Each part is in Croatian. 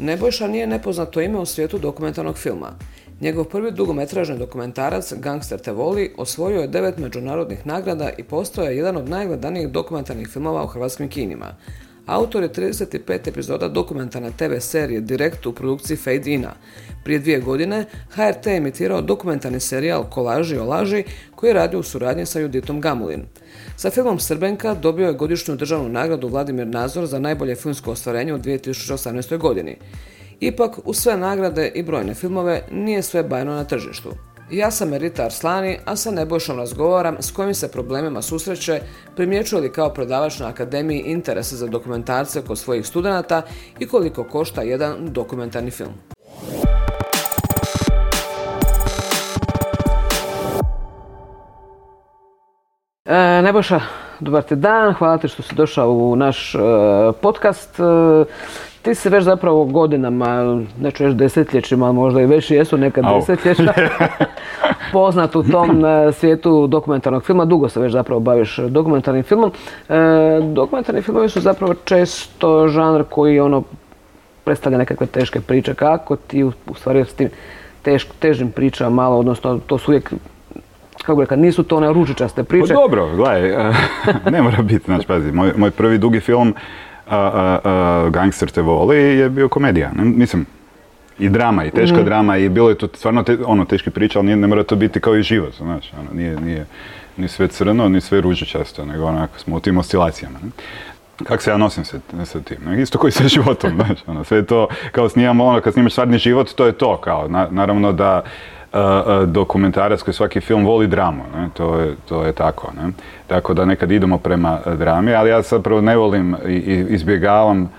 Nebojša nije nepoznato ime u svijetu dokumentarnog filma. Njegov prvi dugometražni dokumentarac Gangster te voli osvojio je devet međunarodnih nagrada i postao je jedan od najgledanijih dokumentarnih filmova u hrvatskim kinima. Autor je 35 epizoda dokumentarne TV serije Direkt u produkciji Fade Ina. Prije dvije godine HRT je emitirao dokumentarni serijal Kolaži o laži koji je radio u suradnji sa Juditom Gamulin. Sa filmom Srbenka dobio je godišnju državnu nagradu Vladimir Nazor za najbolje filmsko ostvarenje u 2018. godini. Ipak, u sve nagrade i brojne filmove nije sve bajno na tržištu. Ja sam Merita Arslani, a sa Nebojšom razgovaram s kojim se problemima susreće, primjećuje li kao prodavač na akademiji interese za dokumentarce kod svojih studenata i koliko košta jedan dokumentarni film. E, Nebojša, dobar ti dan, hvala ti što si došao u naš e, podcast. E, ti si već zapravo godinama, neću reći desetljećima, ali možda i već jesu neka desetljeća, poznat u tom e, svijetu dokumentarnog filma. Dugo se već zapravo baviš dokumentarnim filmom. E, dokumentarni filmovi su zapravo često žanr koji ono predstavlja nekakve teške priče. Kako ti u stvari s tim težim pričama malo, odnosno to su uvijek kako rekao, nisu to one ružičaste priče. Pa dobro, gledaj, ne mora biti, znači pazi, moj, moj prvi dugi film Gangster te voli je bio komedija. Mislim, i drama, i teška mhm. drama, i bilo je to stvarno ono, teški priča, ali ne mora to biti kao i život, znaš, ono, nije, nije ni sve crno, ni sve ružičasto, nego onako smo u tim oscilacijama. Ne? Kako se ja nosim sa, sa tim? Ne? Isto koji sa životom, znaš, ono, sve to, kao snimamo ono, kad snimaš stvarni život, to je to, kao, naravno da dokumentarac koji svaki film voli dramu, ne? To, je, to je tako. Ne? Tako da nekad idemo prema drami, ali ja zapravo ne volim i izbjegavam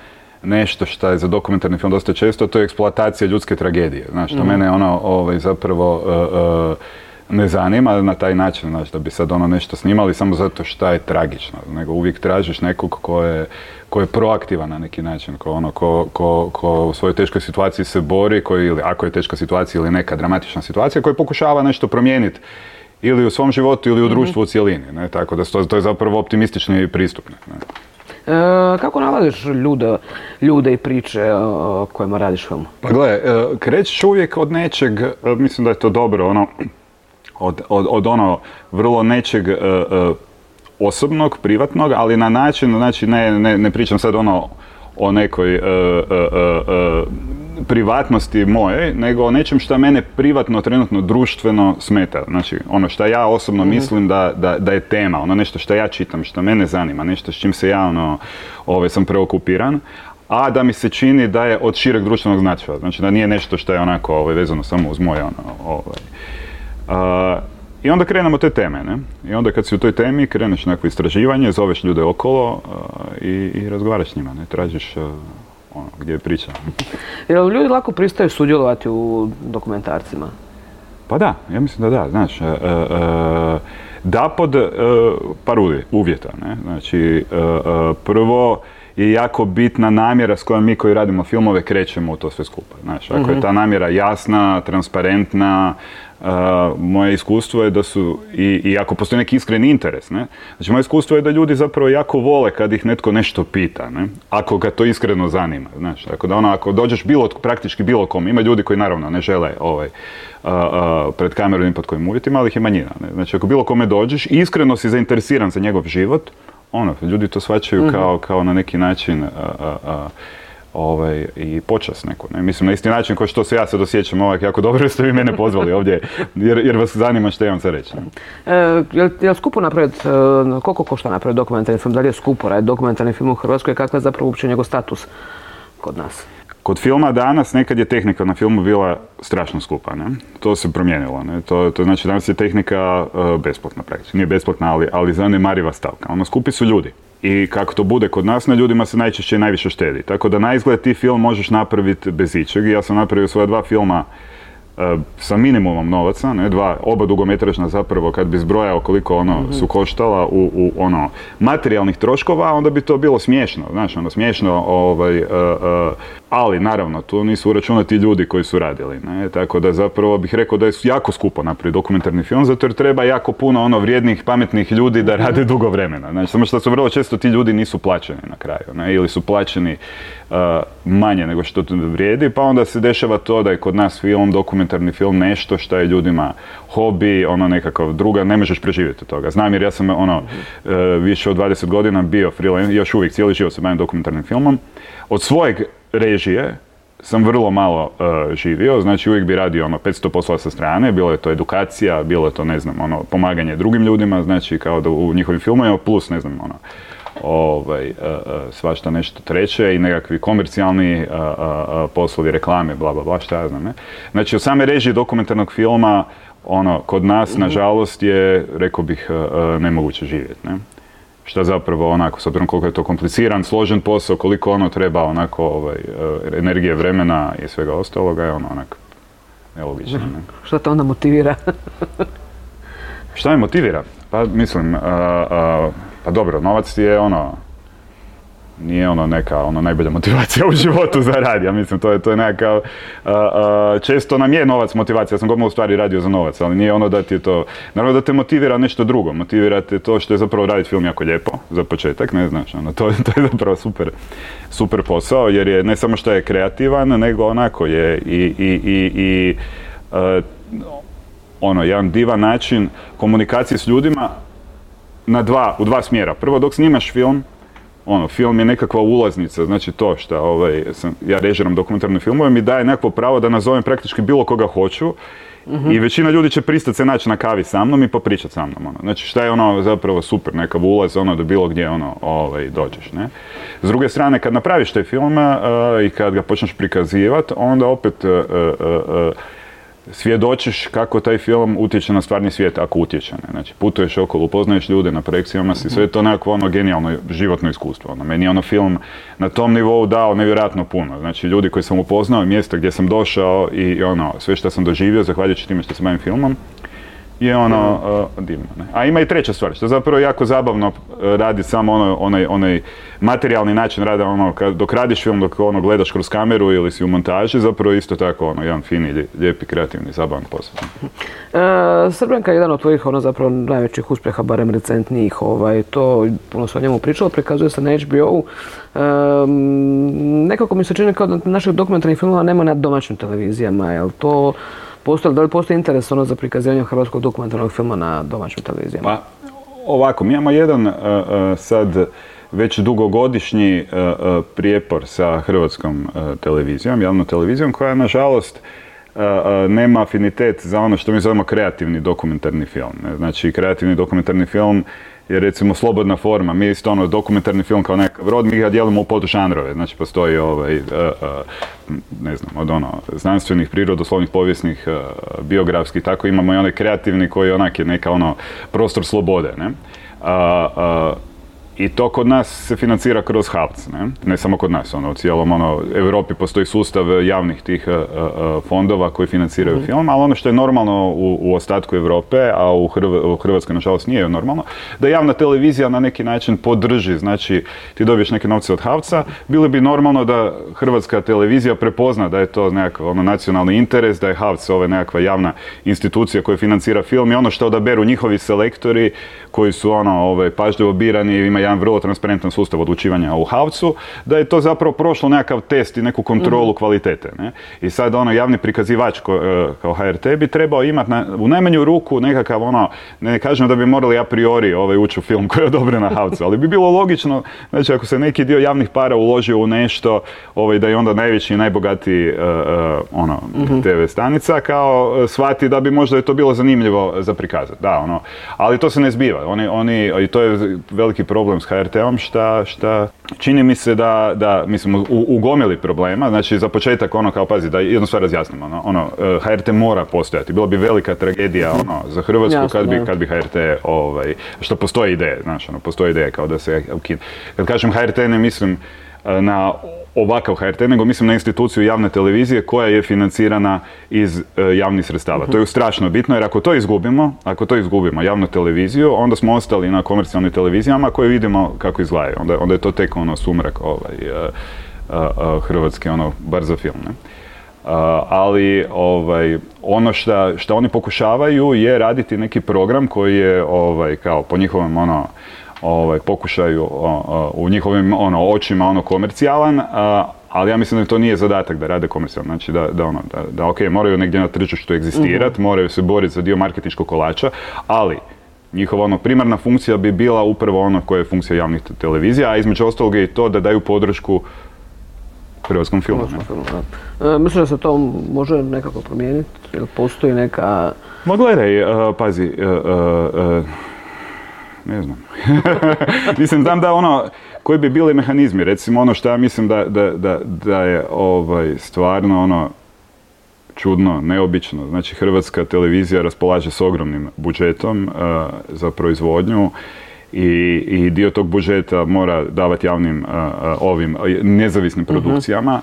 nešto što je za dokumentarni film dosta često, to je eksploatacija ljudske tragedije. Znaš, to mm. mene ono ovaj, zapravo ne zanima na taj način, znaš, da bi sad ono nešto snimali samo zato što je tragično, nego uvijek tražiš nekog ko je, ko je proaktivan na neki način, ko, ono, ko, ko, ko u svojoj teškoj situaciji se bori, koji, ili ako je teška situacija ili neka dramatična situacija, koji pokušava nešto promijeniti ili u svom životu ili u mhm. društvu u cjelini, ne? tako da to, to je zapravo optimistični pristup. Ne? E, kako nalaziš ljude, ljude i priče o kojima radiš film? Pa gle, e, krećeš uvijek od nečeg, e, mislim da je to dobro, ono, od, od, od ono vrlo nečeg uh, osobnog, privatnog, ali na način, znači ne, ne, ne pričam sad ono o nekoj uh, privatnosti moje, nego o nečem što mene privatno, trenutno, društveno smeta. Znači, ono što ja osobno mhm. mislim da, da, da, je tema, ono nešto što ja čitam, što mene zanima, nešto s čim se ja ono, ove, sam preokupiran, a da mi se čini da je od šireg društvenog značaja. Znači da nije nešto što je onako ovaj, vezano samo uz moje ono, i onda krenemo te teme, ne? I onda kad si u toj temi kreneš nekako istraživanje, zoveš ljude okolo i, i razgovaraš s njima, ne? Tražiš ono, gdje je priča. Jel ljudi lako pristaju sudjelovati u dokumentarcima? Pa da, ja mislim da da, znaš, da pod par uvjeta, ne? Znači, prvo je jako bitna namjera s kojom mi koji radimo filmove krećemo u to sve skupa. Znaš, ako je mhm. ta namjera jasna, transparentna, moje iskustvo je da su, i, i ako postoji neki iskreni interes, ne? Znači, moje iskustvo je da ljudi zapravo jako vole kad ih netko nešto pita, ne? Ako ga to iskreno zanima, znaš. Tako da ono, ako dođeš bilo, praktički bilo kom, ima ljudi koji naravno ne žele ovaj, pred kamerom i pod kojim uvjetima, ali ih je manjina. Ne? Znači, ako bilo kome dođeš i iskreno si zainteresiran za njegov život, ono, ljudi to shvaćaju mhm. kao, kao na neki način ovaj, i počas neku. Ne? Mislim, na isti način kao što se ja sad osjećam ovak jako dobro ste vi mene pozvali ovdje, jer, jer vas zanima što imam za reći. E, je, li skupo napraviti, e, koliko košta napraviti dokumentarni film? Da li je skupo raditi dokumentarni film u Hrvatskoj? Kakav je zapravo uopće njegov status kod nas? Kod filma danas nekad je tehnika na filmu bila strašno skupa, ne? To se promijenilo, ne? To, to znači danas je tehnika uh, besplatna praktički. Nije besplatna, ali, ali zanemariva stavka. Ono, skupi su ljudi. I kako to bude kod nas, na ljudima se najčešće najviše štedi. Tako da na ti film možeš napraviti bez ičeg. Ja sam napravio svoja dva filma sa minimumom novaca, ne, dva, oba dugometražna zapravo kad bi zbrojao koliko ono mhm. su koštala u, u, ono materijalnih troškova, onda bi to bilo smiješno, znaš, ono smiješno ovaj, uh, ali naravno, tu nisu uračunati ljudi koji su radili, ne? tako da zapravo bih rekao da je jako skupo napraviti dokumentarni film, zato jer treba jako puno ono vrijednih, pametnih ljudi da rade dugo vremena. Znači, samo što su vrlo često ti ljudi nisu plaćeni na kraju, ne? ili su plaćeni uh, manje nego što to vrijedi, pa onda se dešava to da je kod nas film, dokumentarni film nešto što je ljudima hobi, ono nekakav druga, ne možeš preživjeti od toga. Znam jer ja sam ono uh, više od 20 godina bio freelance, još uvijek cijeli život se bavim dokumentarnim filmom. Od svojeg režije sam vrlo malo uh, živio, znači uvijek bi radio ono 500 poslova sa strane, bilo je to edukacija, bilo je to ne znam ono pomaganje drugim ljudima, znači kao da u njihovim filmovima plus ne znam ono ovaj, uh, svašta nešto treće i nekakvi komercijalni poslovi, reklame, bla bla bla, šta ja znam, ne. Znači od same režije dokumentarnog filma ono, kod nas, mhm. nažalost, je, rekao bih, nemoguće živjeti, ne što zapravo onako, s obzirom koliko je to kompliciran, složen posao, koliko ono treba onako ovaj, energije, vremena i svega ostaloga je ono onako nelogično. Ne? Što te onda motivira? Šta me motivira? Pa mislim, uh, uh, pa dobro, novac je ono, nije ono neka ono najbolja motivacija u životu za rad. Ja mislim, to je, to je nekakav, često nam je novac motivacija. Ja sam godinu u stvari radio za novac, ali nije ono da ti je to, naravno da te motivira nešto drugo. Motivira te to što je zapravo raditi film jako lijepo, za početak, ne znaš, ono, to, to je zapravo super, super posao, jer je ne samo što je kreativan, nego onako je i, i, i, i ono, jedan divan način komunikacije s ljudima na dva, u dva smjera. Prvo, dok snimaš film, ono, film je nekakva ulaznica, znači to što ovaj, sam, ja režiram dokumentarne filmove, mi daje nekakvo pravo da nazovem praktički bilo koga hoću i većina ljudi će pristati se naći na kavi sa mnom i popričati sa mnom. Ono. Znači šta je ono zapravo super, nekav ulaz ono da bilo gdje ono ovaj, dođeš. Ne? S druge strane, kad napraviš taj film i kad ga počneš prikazivati, onda opet svjedočiš kako taj film utječe na stvarni svijet, ako utječe. Ne? Znači, putuješ okolo, upoznaješ ljude na projekcijama si, sve je to nekako ono genijalno životno iskustvo. Ono. Meni je ono film na tom nivou dao nevjerojatno puno. Znači, ljudi koji sam upoznao, mjesta gdje sam došao i ono, sve što sam doživio, zahvaljujući time što se bavim filmom, je ono uh, divno. Ne? A ima i treća stvar, što zapravo jako zabavno uh, radi samo ono, onaj, onaj materijalni način rada, ono, kad, dok radiš film, dok ono, gledaš kroz kameru ili si u montaži, zapravo isto tako ono, jedan fini, lijepi, kreativni, zabavan posao. E, Srbenka je jedan od tvojih ono, zapravo najvećih uspjeha, barem recentnijih, ovaj, to puno se o njemu pričalo, prikazuje se na HBO-u. E, nekako mi se čini kao da naših dokumentarnih filmova nema na domaćim televizijama, jel to Postoji, da li postoji interes ono za prikazivanje hrvatskog dokumentarnog filma na domaćim televizijama? Pa, ovako, mi imamo jedan uh, uh, sad već dugogodišnji uh, prijepor sa hrvatskom televizijom, javnom televizijom, koja nažalost nema afinitet za ono što mi zovemo kreativni dokumentarni film. Znači, kreativni dokumentarni film je recimo slobodna forma. Mi isto ono dokumentarni film kao nekakav rod, mi ga dijelimo u podžanrove. Znači postoji ovaj, uh, uh, ne znam, od ono znanstvenih, prirodoslovnih, povijesnih, uh, biografskih, tako imamo i onaj kreativni koji onak je neka ono prostor slobode. Ne? I to kod nas se financira kroz HAVC, ne? ne samo kod nas, ono, u cijelom ono, Europi postoji sustav javnih tih uh, uh, fondova koji financiraju mm film, ali ono što je normalno u, u ostatku Europe, a u, u Hrvatskoj nažalost nije normalno, da javna televizija na neki način podrži, znači ti dobiješ neke novce od HAVC-a, bilo bi normalno da hrvatska televizija prepozna da je to nekakav ono, nacionalni interes, da je HAVC ova nekakva javna institucija koja financira film i ono što odaberu njihovi selektori koji su ono, ovaj, pažljivo birani, ima jedan vrlo transparentan sustav odlučivanja u Havcu, da je to zapravo prošlo nekakav test i neku kontrolu mhm. kvalitete. Ne? I sad ono javni prikazivač ko, e, kao HRT bi trebao imati u najmanju ruku nekakav ono, ne kažem da bi morali a priori ovaj, ući u film koji je odobren na Havcu, ali bi bilo logično, znači ako se neki dio javnih para uložio u nešto, ovaj, da je onda najveći i najbogatiji uh, ono, mhm. TV stanica, kao shvati da bi možda je to bilo zanimljivo za prikazati. Da, ono, ali to se ne zbiva. Oni, oni, I to je veliki problem s HRT-om šta, šta čini mi se da, da mislim, u, u gomili problema, znači za početak ono kao pazi da jednu stvar razjasnimo, ono, ono HRT mora postojati, bilo bi velika tragedija ono, za Hrvatsku kad, bi, kad bi HRT, ovaj, što postoje ideje, znači ono, postoje ideje kao da se ukine. Kad kažem HRT ne mislim e, na ovakav HRT, nego mislim na instituciju javne televizije koja je financirana iz e, javnih sredstava. To je strašno bitno jer ako to izgubimo, ako to izgubimo javnu televiziju, onda smo ostali na komercijalnim televizijama koje vidimo kako izgledaju. Onda, onda je to tek ono sumrak ovaj, e, hrvatski, ono, bar za film, ne? ali ovaj, ono što oni pokušavaju je raditi neki program koji je ovaj, kao po njihovom ono, ovaj, pokušaju u njihovim ono, očima ono komercijalan, ali ja mislim da to nije zadatak da rade komercijalno, znači da, da, ono, da, da ok, moraju negdje na tržištu egzistirati, mhm. moraju se boriti za dio marketinškog kolača, ali njihova ono, primarna funkcija bi bila upravo ono koja je funkcija javnih televizija, a između ostalog je i to da daju podršku hrvatskom filmu. E, mislim da se to može nekako promijeniti? Ili postoji neka... Ma gledaj, uh, pazi, uh, ne znam. mislim, znam da ono, koji bi bili mehanizmi, recimo ono što ja mislim da, da, da, da je ovaj, stvarno ono, čudno, neobično. Znači, Hrvatska televizija raspolaže s ogromnim budžetom za proizvodnju i, i dio tog budžeta mora davati javnim ovim nezavisnim mhm. produkcijama.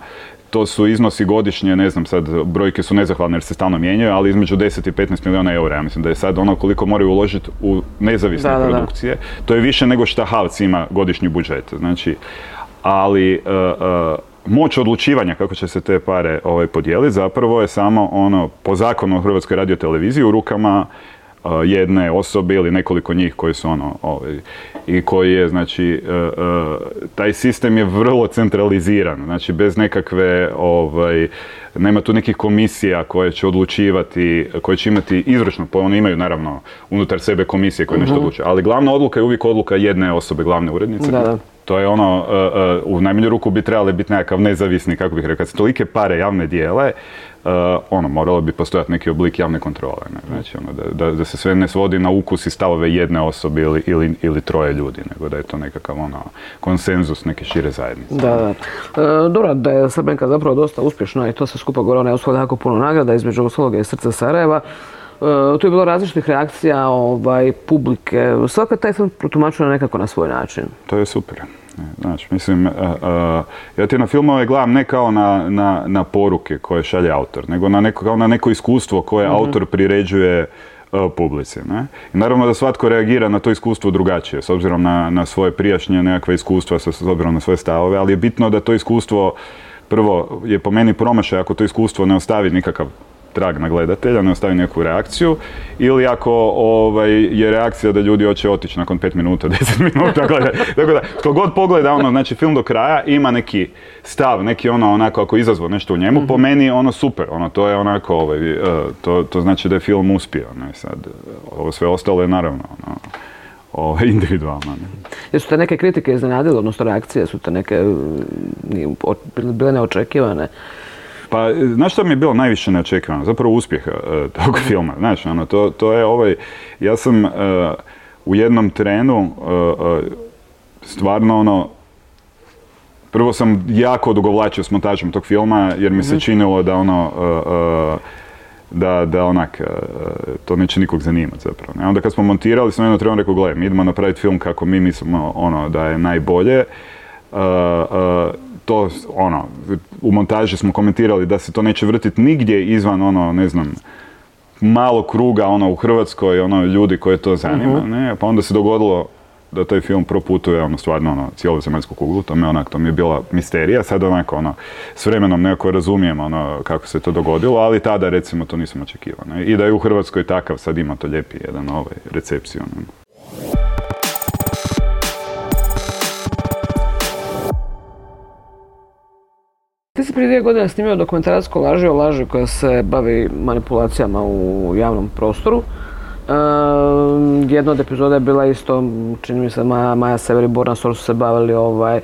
To su iznosi godišnje, ne znam sad, brojke su nezahvalne jer se stalno mijenjaju, ali između 10 i 15 milijuna eura. Ja mislim da je sad ono koliko moraju uložiti u nezavisne produkcije. To je više nego šta Havc ima godišnji budžet. Znači, ali moć odlučivanja kako će se te pare ovaj, podijeliti zapravo je samo ono po zakonu o Hrvatskoj radioteleviziji u rukama jedne osobe ili nekoliko njih koji su ono ovaj, i koji je znači e, e, taj sistem je vrlo centraliziran znači bez nekakve ovaj nema tu nekih komisija koje će odlučivati, koje će imati izvršno, pa oni imaju naravno unutar sebe komisije koje nešto mhm. odlučuju, ali glavna odluka je uvijek odluka jedne osobe, glavne urednice. Da, To je ono, e, u najmanju ruku bi trebali biti nekakav nezavisni, kako bih rekao, kad se tolike pare javne dijele, Uh, ono, moralo bi postojati neki oblik javne kontrole. Ne? Znači, ono, da, da, da, se sve ne svodi na ukus i stavove jedne osobe ili, ili, ili troje ljudi, nego da je to nekakav ono, konsenzus neke šire zajednice. Da, da. E, dobro, da je Srbenka zapravo dosta uspješna i to se skupa gore, ona je osvojila jako puno nagrada, između ostaloga i Srca Sarajeva. E, tu je bilo različitih reakcija ovaj, publike. Svaka taj film protumačuje nekako na svoj način. To je super. Znači, mislim, uh, ja ti na filmove gledam ne kao na, na, na, poruke koje šalje autor, nego na neko, kao na neko iskustvo koje mhm. autor priređuje publici. Ne? I naravno da svatko reagira na to iskustvo drugačije, s obzirom na, na svoje prijašnje nekakve iskustva, s obzirom na svoje stavove, ali je bitno da to iskustvo prvo je po meni promašaj ako to iskustvo ne ostavi nikakav trag na gledatelja, ne ostavi neku reakciju, ili ako ovaj, je reakcija da ljudi hoće otići nakon 5 minuta, 10 minuta, gledati. Tako da, tko god pogleda ono, znači film do kraja, ima neki stav, neki ono, onako, ako izazvo nešto u njemu, po mhm. meni ono super, ono, to je onako, ovaj, e, to, to znači da je film uspio, ne, sad, ovo sve ostalo je naravno, ono, ovaj, individualno. Ne. Jesu te neke kritike iznenadile, odnosno reakcije, su te neke bile neočekivane? Pa, znaš što mi je bilo najviše neočekivano? Zapravo uspjeha uh, tog filma. Znaš, ono, to, to je ovaj, ja sam uh, u jednom trenu uh, stvarno ono, prvo sam jako odugovlačio s montažom tog filma jer mi se mhm. činilo da ono, da, da onak, to neće nikog zanimati zapravo. Ne? Onda kad smo montirali, sam jedno trebao rekao, gledaj, mi idemo napraviti film kako mi mislimo ono, da je najbolje to, ono, u montaži smo komentirali da se to neće vrtiti nigdje izvan, ono, ne znam, malo kruga, ono, u Hrvatskoj, ono, ljudi koje to zanima, mhm. ne, pa onda se dogodilo da taj film proputuje, ono, stvarno, ono, cijelu zemaljsku kuglu, to mi, onak, to mi je bila misterija, sad onako, ono, s vremenom nekako razumijem, ono, kako se to dogodilo, ali tada, recimo, to nisam očekivao, ne, i da je u Hrvatskoj takav, sad ima to lijepi jedan, ovaj, recepciju, Ti si prije dvije godine snimio dokumentarac Laži o laži koja se bavi manipulacijama u javnom prostoru. Jedna od epizoda je bila isto, čini mi se, Maja, Maja Sever i Borna su se bavili ovaj,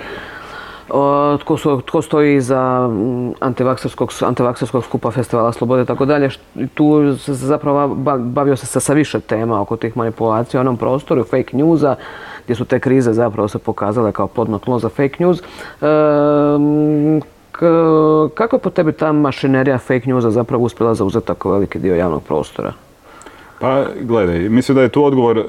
tko, tko stoji iza mm, antivakserskog, skupa festivala Slobode i tako dalje. Tu se zapravo bavio se sa, više tema oko tih manipulacija u onom prostoru, fake newsa, gdje su te krize zapravo se pokazale kao plodno tlo za fake news kako po tebi ta mašinerija fake newsa zapravo uspjela zauzeti tako veliki dio javnog prostora? Pa gledaj, mislim da je tu odgovor e,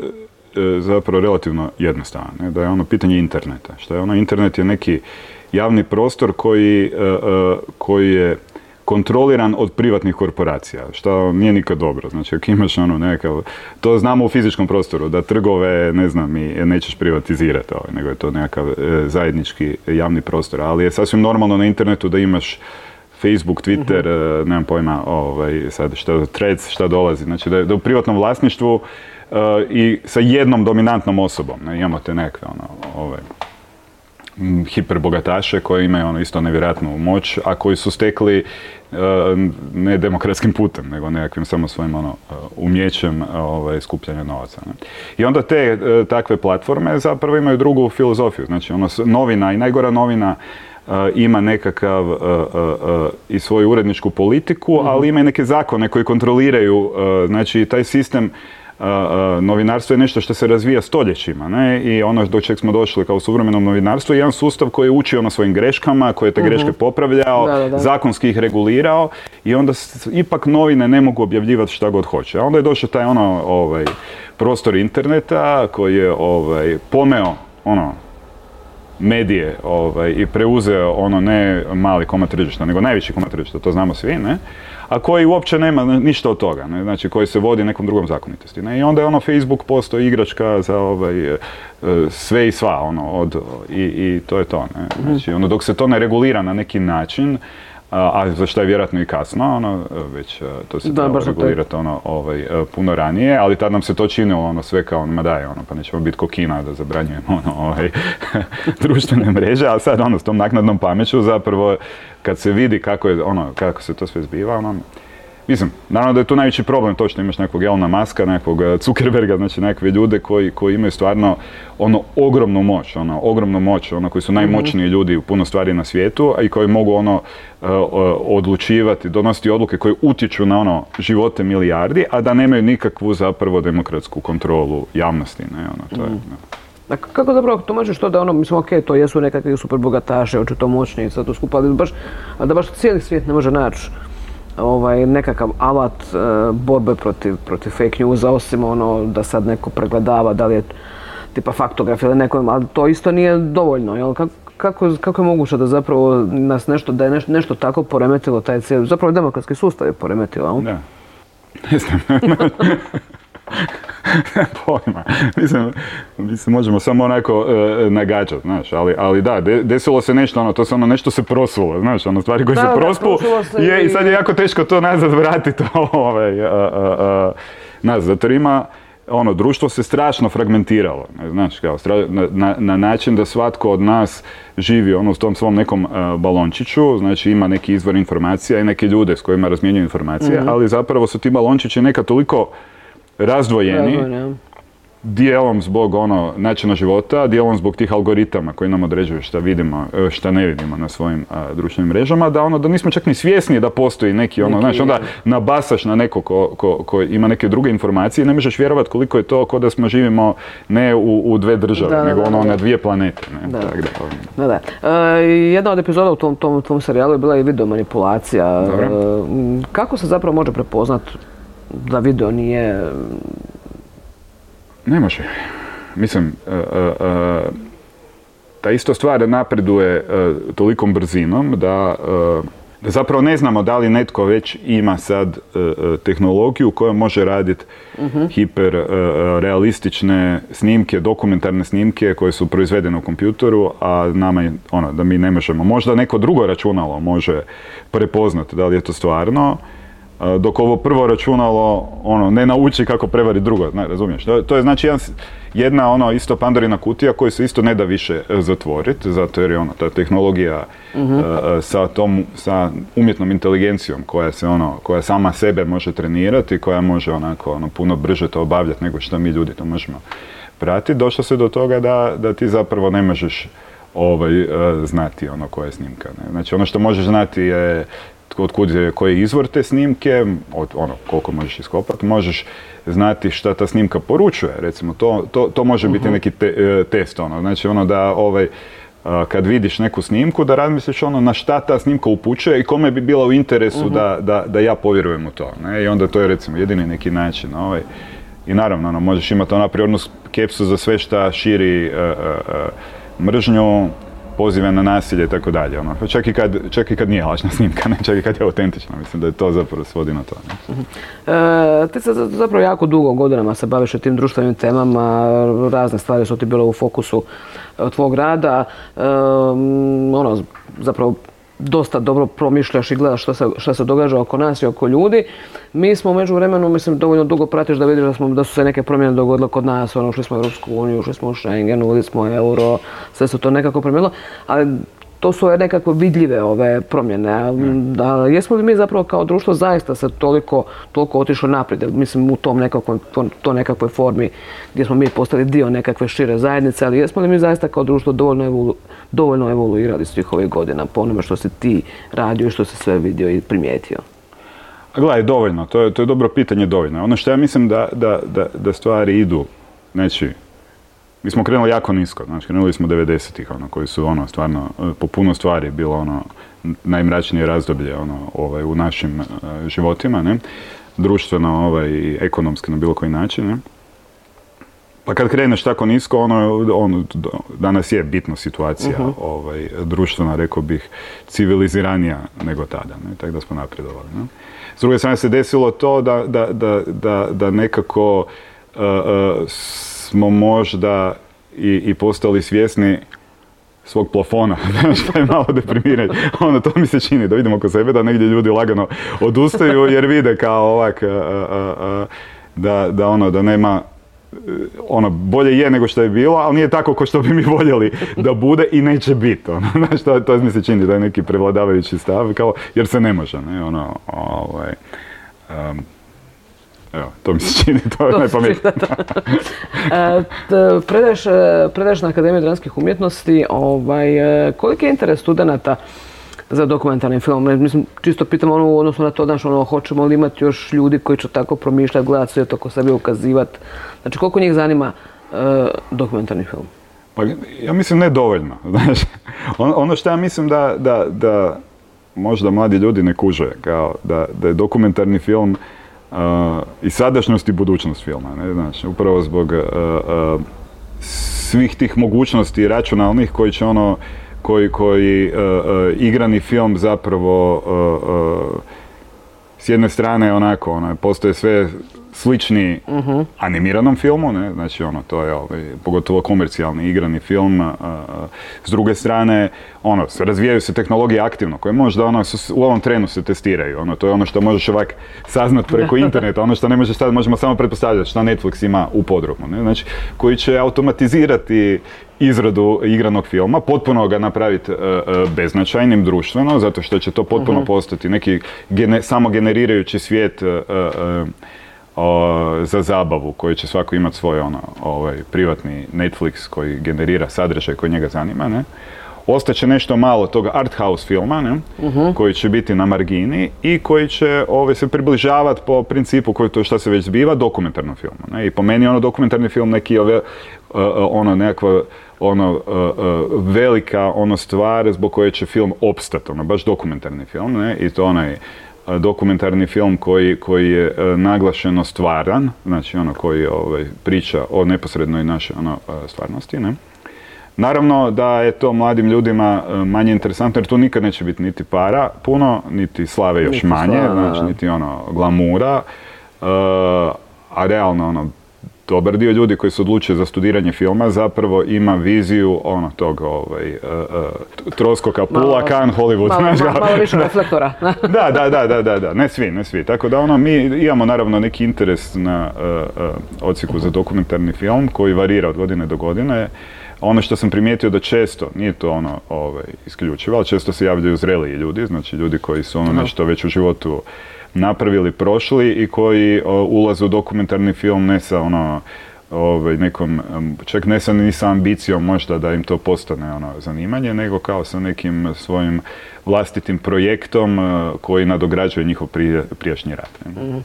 zapravo relativno jednostavan. Da je ono pitanje interneta. Što je ono, internet je neki javni prostor koji, e, e, koji je kontroliran od privatnih korporacija, što nije nikad dobro. Znači, ako imaš ono nekakav, to znamo u fizičkom prostoru, da trgove, ne znam, i nećeš privatizirati, ovaj, nego je to nekakav zajednički javni prostor, ali je sasvim normalno na internetu da imaš Facebook, Twitter, uh nemam pojma, ovaj, sad šta, Threads, šta dolazi, znači da, da u privatnom vlasništvu i sa jednom dominantnom osobom, ne, imamo te nekakve, ono, ovaj, hiperbogataše koji imaju ono isto nevjerojatnu moć, a koji su stekli uh, ne demokratskim putem, nego nekakvim samo svojim ono, uh, umjećem ovaj, skupljanja novaca. Ne. I onda te uh, takve platforme zapravo imaju drugu filozofiju. Znači, ono, novina i najgora novina ima nekakav i svoju uredničku politiku, mhm. ali ima i neke zakone koji kontroliraju, znači taj sistem novinarstvo je nešto što se razvija stoljećima ne? i ono do čeg smo došli kao suvremenom novinarstvu je jedan sustav koji je učio na svojim greškama, koji je te mhm. greške popravljao, zakonski ih regulirao i onda ipak novine ne mogu objavljivati šta god hoće. A onda je došao taj ono ovaj, prostor interneta koji je ovaj, pomeo ono medije ovaj, i preuzeo ono ne mali komad tržišta, nego najveći komad tržišta, to znamo svi, ne? a koji uopće nema ništa od toga, ne? znači koji se vodi nekom drugom zakonitosti. Ne? I onda je ono Facebook postoji igračka za ovaj, e, sve i sva, ono, od, i, i to je to. Ne? Mhm. Znači, ono, dok se to ne regulira na neki način, a za što je vjerojatno i kasno, ono, već e, to se da, regulirati ono, ovaj, e, puno ranije, ali tad nam se to činilo ono, sve kao, ma daj, ono, pa nećemo biti kokina da zabranjujemo ono, ovaj, društvene mreže, a sad ono, s tom naknadnom pameću zapravo kad se vidi kako, je, ono, kako se to sve zbiva, ono, Mislim, naravno da je tu najveći problem to što imaš nekog Elona Maska, nekog eh, Zuckerberga, znači nekakve ljude koji, koji imaju stvarno ono ogromnu moć, ono ogromnu moć, ono koji su mhm. najmoćniji ljudi u puno stvari na svijetu, a i koji mogu ono eh, odlučivati, donositi odluke koje utječu na ono živote milijardi, a da nemaju nikakvu zapravo demokratsku kontrolu javnosti, ne, ono, to je, mhm. kako zapravo tumačiš to da ono, mislim, ok, to jesu nekakvi super bogataše, očito moćni i sve to skupa, ali baš, da baš cijeli svijet ne može naći ovaj, nekakav alat e, borbe protiv, protiv fake newsa, osim ono da sad neko pregledava da li je tipa faktograf ili neko, ali to isto nije dovoljno, jel? Kako, kako, je moguće da zapravo nas nešto, da je nešto, nešto tako poremetilo taj cijeli, zapravo demokratski sustav je poremetilo, jel? Da. Ne znam. pojma. Mislim, mislim, možemo samo onako e, nagađati, znaš, ali, ali da, desilo se nešto, ono, to se ono, nešto se prosulo, znaš, ono, stvari koje se prospu, je, i sad je jako teško to nazad vratiti, ovaj, nazad, zato ima, ono, društvo se strašno fragmentiralo, znaš, kao, na, na, način da svatko od nas živi ono u tom svom nekom balončiću, znači ima neki izvor informacija i neke ljude s kojima razmjenjuju informacije, mhm. ali zapravo su ti balončići neka toliko razdvojeni, dijelom zbog ono načina života, dijelom zbog tih algoritama koji nam određuju šta vidimo, e, šta ne vidimo na svojim društvenim mrežama, da ono da nismo čak ni svjesni da postoji neki ono, znači onda nabasaš na neko ko, ko, ko, ima neke druge informacije i ne možeš vjerovati koliko je to ko da smo živimo ne u, u dve države, nego ono na dvije planete. Ne? Da. Tak da, da. E, jedna od epizoda u tom, tom, tom serijalu je bila i video manipulacija. E, kako se zapravo može prepoznati da video nije... Ne može. Mislim, uh, uh, ta isto stvar napreduje tolikom brzinom da, zapravo ne znamo da li netko već ima sad tehnologiju koja može raditi uh-huh. hiper realistične snimke, dokumentarne snimke koje su proizvedene u kompjutoru, a nama je ono da mi ne možemo. Možda neko drugo računalo može prepoznati da li je to stvarno, dok ovo prvo računalo ono, ne nauči kako prevari drugo, ne, razumiješ? To, je znači jedna ono isto Pandorina kutija koju se isto ne da više e, zatvoriti, zato jer je ono, ta tehnologija mhm. e, sa tom, sa umjetnom inteligencijom koja se ono, koja sama sebe može trenirati, koja može onako ono, puno brže to obavljati nego što mi ljudi to možemo pratiti, došlo se do toga da, da ti zapravo ne možeš ovaj, e, znati ono koja je snimka. Ne? Znači ono što možeš znati je od kud je, koji je izvor te snimke, od ono koliko možeš iskopati, možeš znati šta ta snimka poručuje, recimo to, to, to može biti mhm. neki e, test, ono, znači ono da ovaj, kad vidiš neku snimku, da razmisliš ono na šta ta snimka upućuje i kome bi bila u interesu mhm. da, da, da, ja povjerujem u to. Ne? I onda to je recimo jedini neki način. Ovaj. I naravno, ono, možeš imati ona prirodnu skepsu za sve šta širi uh, uh, mržnju, pozive na nasilje i tako dalje. Ono. Pa čak, i kad, čak kad nije lažna snimka, ne? čak i kad je autentična. Mislim da je to zapravo svodi na to. Ne? E, ti se zapravo jako dugo godinama se baviš tim društvenim temama, razne stvari su ti bile u fokusu e, tvog rada. E, ono, zapravo dosta dobro promišljaš i gledaš što se, što se događa oko nas i oko ljudi. Mi smo među vremenu, mislim, dovoljno dugo pratiš da vidiš da, smo, da su se neke promjene dogodile kod nas, ono, ušli smo u Europsku uniju, ušli smo u Schengen, uveli smo euro, sve se to nekako promijenilo, ali to su nekakve vidljive ove promjene. Da, jesmo li mi zapravo kao društvo zaista se toliko, toliko otišli naprijed, mislim u tom nekakvom, to, nekakvoj formi gdje smo mi postali dio nekakve šire zajednice, ali jesmo li mi zaista kao društvo dovoljno, evolu, dovoljno evoluirali svih ovih godina po onome što si ti radio i što si sve vidio i primijetio? A gledaj, dovoljno, to je, to je dobro pitanje dovoljno. Ono što ja mislim da, da, da, da stvari idu, znači, mi smo krenuli jako nisko, znači krenuli smo 90-ih, ono, koji su ono, stvarno, e, po puno stvari bilo ono, najmračnije razdoblje ono, ovaj, u našim uh, životima, ne? društveno ovaj, i ekonomski na bilo koji način. Ne? Pa kad kreneš tako nisko, ono, ono danas je bitna situacija uh ovaj, društvena, rekao bih, civiliziranija nego tada, ne? tako da smo napredovali. Ne? S druge strane se desilo to da, da, da, da, da nekako uh, uh, smo možda i, i postali svjesni svog plafona, što je malo deprimiranje. Ono, to mi se čini, da vidimo oko sebe da negdje ljudi lagano odustaju jer vide kao ovak, da, da ono, da nema ono, bolje je nego što je bilo, ali nije tako kao što bi mi voljeli da bude i neće biti. Ono, znaš, to, to mi se čini da je neki prevladavajući stav, kao, jer se ne može, ne, ono, ovaj, um, Evo, to mi se čini, to je najpametnije. predaješ, na Akademiju dramskih umjetnosti, ovaj, e, koliki je interes studenata za dokumentarni film? Mislim, čisto pitam ono u odnosu na to, znaš, ono, hoćemo li imati još ljudi koji će tako promišljati, gledati sve to ko sebi ukazivati. Znači, koliko njih zanima e, dokumentarni film? Pa, ja mislim ne dovoljno, znaš. ono što ja mislim da, da, da možda mladi ljudi ne kuže, kao da, da je dokumentarni film i sadašnjost i budućnost filma. Ne? Znači, upravo zbog svih tih mogućnosti računalnih koji će ono, koji, koji igrani film zapravo s jedne strane onako, ono, postoje sve slični uh animiranom filmu, ne? znači ono, to je ovaj, pogotovo komercijalni igrani film. s druge strane, ono, razvijaju se tehnologije aktivno, koje možda ono, u ovom trenu se testiraju. Ono, to je ono što možeš ovak saznat preko interneta, ono što ne možeš sad, možemo samo pretpostavljati što Netflix ima u podrumu. Ne? Znači, koji će automatizirati izradu igranog filma, potpuno ga napraviti uh, beznačajnim društveno, zato što će to potpuno uh postati neki samo generirajući svijet za zabavu koji će svako imati svoj ono, ovaj, privatni Netflix koji generira sadržaj koji njega zanima, ne? Ostaće nešto malo toga art house filma, ne? uh koji će biti na margini i koji će ovaj, se približavati po principu koji to što se već zbiva dokumentarnom filmu. Ne? I po meni ono dokumentarni film neki ove, ono nekakva ono velika ono stvar zbog koje će film opstati, ono baš dokumentarni film, ne? I to onaj dokumentarni film koji, koji je e, naglašeno stvaran, znači ono koji ovaj, priča o neposrednoj našoj ono, e, stvarnosti. Ne? Naravno da je to mladim ljudima e, manje interesantno jer tu nikad neće biti niti para puno, niti slave još manje, znači niti ono glamura, a realno ono dobar dio ljudi koji se odlučuje za studiranje filma zapravo ima viziju ono tog ovaj, uh, troskoka, pula, kan, Hollywood. Malo, malo, više reflektora. da, da, da, da, da, da, ne svi, ne svi. Tako da ono, mi imamo naravno neki interes na uh, odsjeku za dokumentarni film koji varira od godine do godine. Ono što sam primijetio da često, nije to ono ovaj, isključivo, ali često se javljaju zreliji ljudi, znači ljudi koji su ono nešto već u životu napravili, prošli i koji ulaze u dokumentarni film ne sa ono ovaj, nekom, čak ne sa ni sa ambicijom možda da im to postane ono zanimanje, nego kao sa nekim svojim vlastitim projektom e, koji nadograđuje njihov prijašnji rad. mm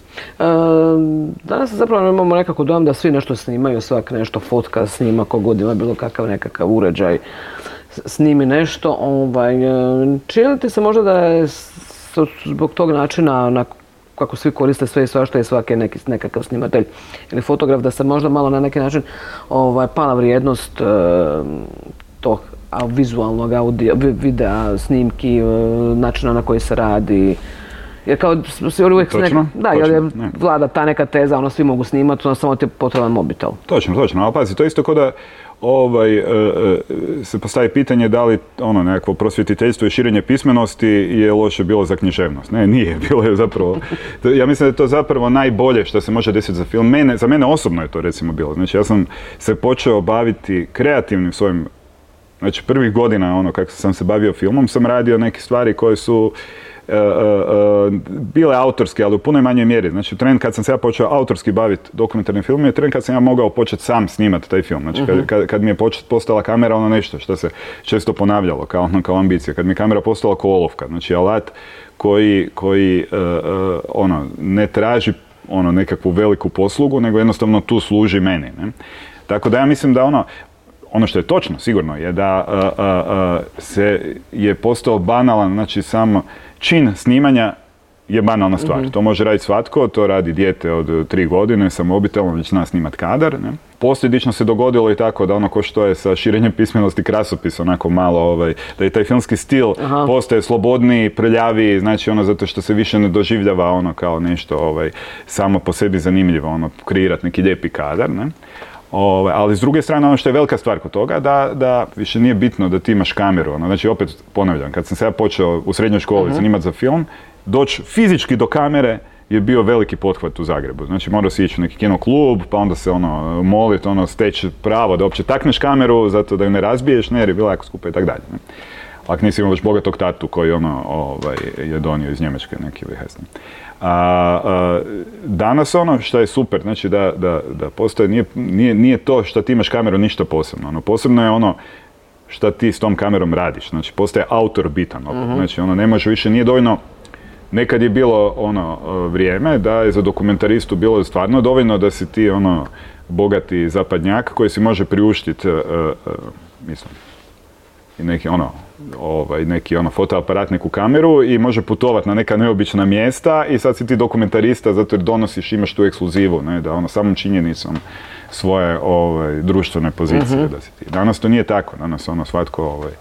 danas zapravo imamo nekako dojam da svi nešto snimaju, svak nešto fotka snima, kogod ima bilo kakav nekakav uređaj snimi nešto. Ovaj, e, čini ti se možda da je zbog tog načina na kako svi koriste sve i svašta i svaki neki, nekakav snimatelj ili fotograf, da se možda malo na neki način ovaj, pala vrijednost e, tog vizualnog audio, videa, snimki, e, načina na koji se radi. Jer kao svi uvijek točno, da, jer je vlada ta neka teza, ono svi mogu snimati, ono samo ti je potreban mobitel. Točno, točno, ali pazi, to je isto kao da ovaj, e, e, se postavi pitanje da li ono nekakvo prosvjetiteljstvo i širenje pismenosti je loše bilo za književnost. Ne, nije, bilo je zapravo, ja mislim da je to zapravo najbolje što se može desiti za film. Mene, za mene osobno je to recimo bilo. Znači ja sam se počeo baviti kreativnim svojim, znači prvih godina ono kako sam se bavio filmom sam radio neke stvari koje su bile autorske, ali u punoj manjoj mjeri. Znači, trend kad sam se ja počeo autorski baviti dokumentarnim filmom je trend kad sam ja mogao početi sam snimati taj film. Znači, kad, kad, kad mi je počet, postala kamera ono nešto što se često ponavljalo kao, ono, kao ambicija. Kad mi je kamera postala kolovka, znači alat koji, koji ono, ne traži ono nekakvu veliku poslugu, nego jednostavno tu služi meni. Ne? Tako da ja mislim da ono, ono što je točno sigurno je da se je postao banalan, znači samo čin snimanja je banalna stvar. Mhm. To može raditi svatko, to radi dijete od tri godine sa mobitelom, već zna snimat kadar. Ne? Posljedično se dogodilo i tako da ono ko što je sa širenjem pismenosti krasopis onako malo, ovaj, da je taj filmski stil postaje slobodniji, prljaviji, znači ono zato što se više ne doživljava ono kao nešto ovaj, samo po sebi zanimljivo, ono kreirati neki lijepi kadar. Ne? Ove, ali s druge strane, ono što je velika stvar kod toga, da, da više nije bitno da ti imaš kameru. Ono, znači, opet ponavljam, kad sam se ja počeo u srednjoj školi uh zanimati za film, doći fizički do kamere je bio veliki pothvat u Zagrebu. Znači, morao si ići u neki kino klub, pa onda se ono, moliti, ono, steći pravo da uopće takneš kameru, zato da ju ne razbiješ, ne, jer je bila jako skupa i tako dalje. Ako nisi imao već bogatog tatu koji ono, ovaj, je donio iz Njemačke neki ili a, danas ono što je super, znači da, da, da postoje, nije, nije, nije to što ti imaš kameru ništa posebno. Ono, posebno je ono što ti s tom kamerom radiš. Znači, postaje autor bitan. uh Znači, ono, ne može više, nije dovoljno Nekad je bilo ono vrijeme da je za dokumentaristu bilo stvarno dovoljno da si ti ono bogati zapadnjak koji si može priuštiti, uh, uh, mislim, i neki ono ovaj, neki ono fotoaparat, neku kameru i može putovati na neka neobična mjesta i sad si ti dokumentarista zato jer donosiš, imaš tu ekskluzivu, ne, da ono samom činjenicom svoje ovaj, društvene pozicije mhm. da si ti. Danas to nije tako, danas ono svatko ovaj,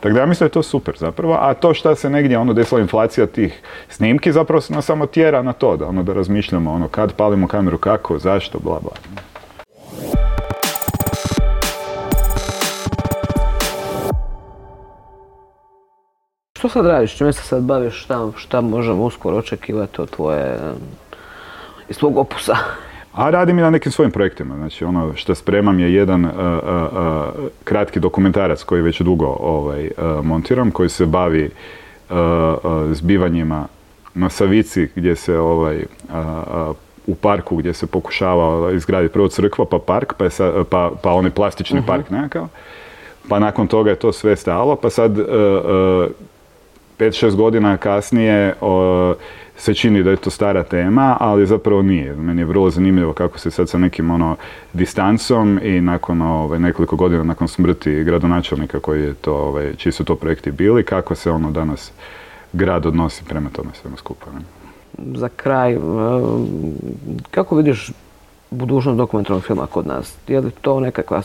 tako da ja mislim da je to super zapravo, a to što se negdje ono desila inflacija tih snimki zapravo se nas samo tjera na to, da ono da razmišljamo ono kad palimo kameru, kako, zašto, bla bla. Što sad radiš? Čime se sad baviš? Šta, šta možemo uskoro očekivati od tvoje, iz tvog opusa? A radim i na nekim svojim projektima. Znači, ono što spremam je jedan kratki dokumentarac koji već dugo ovaj, montiram, koji se bavi zbivanjima na Savici gdje se ovaj, u parku gdje se pokušava izgraditi prvo crkva pa park pa, je pa, pa onaj plastični uh park nekakav. Pa nakon toga je to sve stalo, pa sad 5-6 godina kasnije o, se čini da je to stara tema, ali zapravo nije. Meni je vrlo zanimljivo kako se sad sa nekim ono distancom i nakon ovaj, nekoliko godina nakon smrti gradonačelnika koji je to, ovaj, čiji su to projekti bili, kako se ono danas grad odnosi prema tome svemu skupa. Ne? Za kraj, e, kako vidiš budućnost dokumentarnog filma kod nas? Je li to nekakva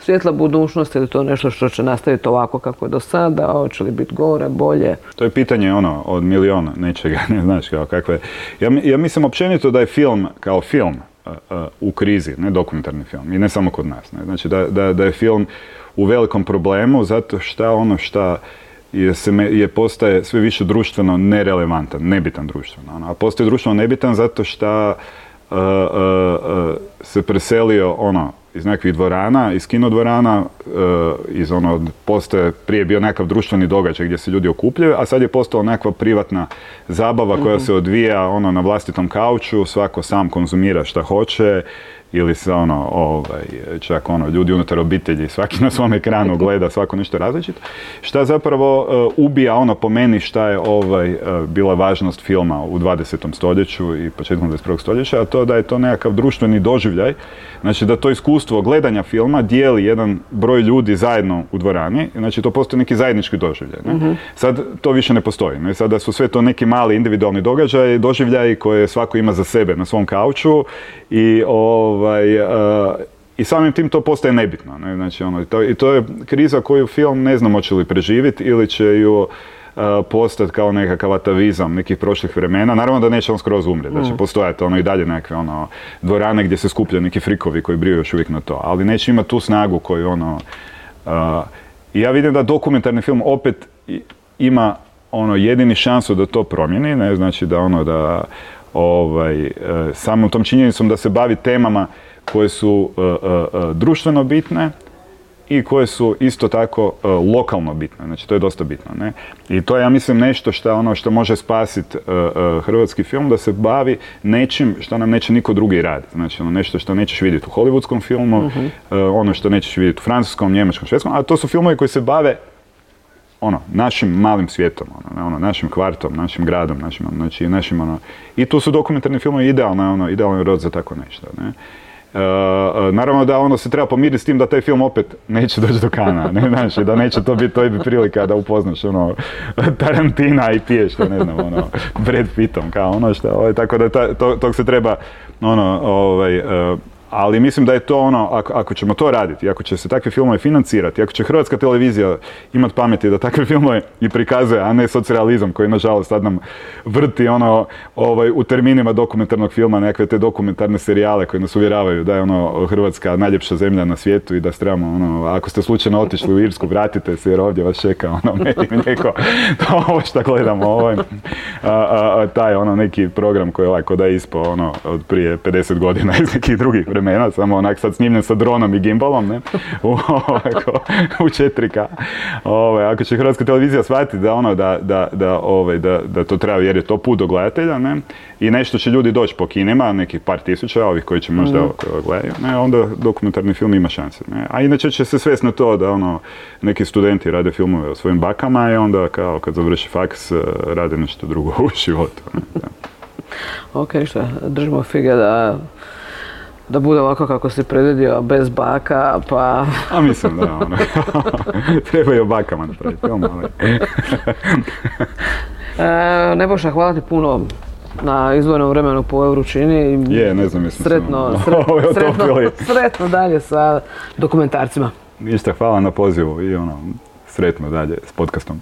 svjetla budućnost ili to nešto što će nastaviti ovako kako je do sada, hoće li biti gore, bolje? To je pitanje ono od miliona nečega, ne znaš kao kakve. Ja, ja mislim općenito da je film kao film u krizi, ne dokumentarni film i ne samo kod nas. Ne? Znači da, da, da je film u velikom problemu zato što ono što je, se je postaje sve više društveno nerelevantan, nebitan društveno. Ono. A postaje društveno nebitan zato što se preselio ono iz nekakvih dvorana, iz kinodvorana, e, iz ono, postoje, prije bio nekakav društveni događaj gdje se ljudi okupljaju, a sad je postala nekakva privatna zabava koja mhm. se odvija ono na vlastitom kauču, svako sam konzumira šta hoće ili se ono, ovaj, čak ono, ljudi unutar obitelji, svaki na svom ekranu gleda svako nešto različito, šta zapravo uh, ubija ono po meni šta je ovaj, uh, bila važnost filma u 20. stoljeću i početkom 21. stoljeća, a to da je to nekakav društveni doživljaj, znači da to iskustvo gledanja filma dijeli jedan broj ljudi zajedno u dvorani, znači to postoji neki zajednički doživljaj. Ne? Mhm. Sad to više ne postoji, ne? sada su sve to neki mali individualni događaji, doživljaji koje svako ima za sebe na svom kauču i ovaj, i samim tim to postaje nebitno. Ne? Znači, ono, to, I to je kriza koju film ne znam hoće li preživjeti ili će ju uh, postati kao nekakav atavizam nekih prošlih vremena. Naravno da neće on skroz umrijeti, da će mm. postojati ono i dalje nekakve ono, dvorane gdje se skupljaju neki frikovi koji briju još uvijek na to, ali neće imati tu snagu koju ono... Uh, I ja vidim da dokumentarni film opet ima ono jedini šansu da to promijeni, ne znači da ono da ovaj, uh, samom tom činjenicom da se bavi temama koje su e, e, e, društveno bitne i koje su isto tako lokalno bitne. Znači, to je dosta bitno. Ne? I to je, ja mislim, nešto što, ono, što može spasiti hrvatski film, da se bavi nečim što nam neće niko drugi raditi. Znači, ono, nešto što nećeš vidjeti u hollywoodskom filmu, mhm. ono što nećeš vidjeti u francuskom, njemačkom, švedskom, a to su filmovi koji se bave ono, našim malim svijetom, ono, ono, našim kvartom, našim gradom, našim, ono, znači, našim, ono, i tu su dokumentarni filmovi idealno, ono, idealni rod za tako nešto, ne. E, e, naravno da ono se treba pomiriti s tim da taj film opet neće doći do kana, ne znaš, da neće to biti, to je prilika da upoznaš ono Tarantina i piješ to, ne znam, ono, Brad Pittom, kao ono što, ovaj, tako da ta, to, tog se treba, ono, ovaj, e, ali mislim da je to ono, ako, ako ćemo to raditi, ako će se takve filmove financirati, ako će hrvatska televizija imati pameti da takve filmove i prikazuje, a ne socijalizam koji nažalost sad nam vrti ono ovaj, u terminima dokumentarnog filma, nekakve te dokumentarne serijale koji nas uvjeravaju da je ono Hrvatska najljepša zemlja na svijetu i da trebamo ono, ako ste slučajno otišli u Irsku, vratite se jer ovdje vas čeka ono neko, to ovo što gledamo, ovaj, a, taj ono neki program koji je ovako da je ispo ono od prije 50 godina iz nekih drugih vremena, samo onak sad snimljen sa dronom i gimbalom, ne, u, u 4K. Ove, ako će Hrvatska televizija shvatiti da ono, da, da, da, ove, da, da to treba jer je to put do gledatelja, ne, i nešto će ljudi doći po kinima, nekih par tisuća, ovih koji će možda mm. gledaju, ne, onda dokumentarni film ima šanse. Ne. A inače će se svesti na to da ono, neki studenti rade filmove o svojim bakama i onda kao kad završi faks rade nešto drugo u životu. Ne, Ok, što držimo fige da da bude ovako kako si predvidio, bez baka, pa... A mislim da, ono, treba i o bakama napraviti e, Neboša, hvala ti puno na izvojnom vremenu po ovoj vrućini. Je, ne znam, mislim sretno, sretno, sretno, sretno dalje sa dokumentarcima. Ništa, hvala na pozivu i ono, sretno dalje s podcastom.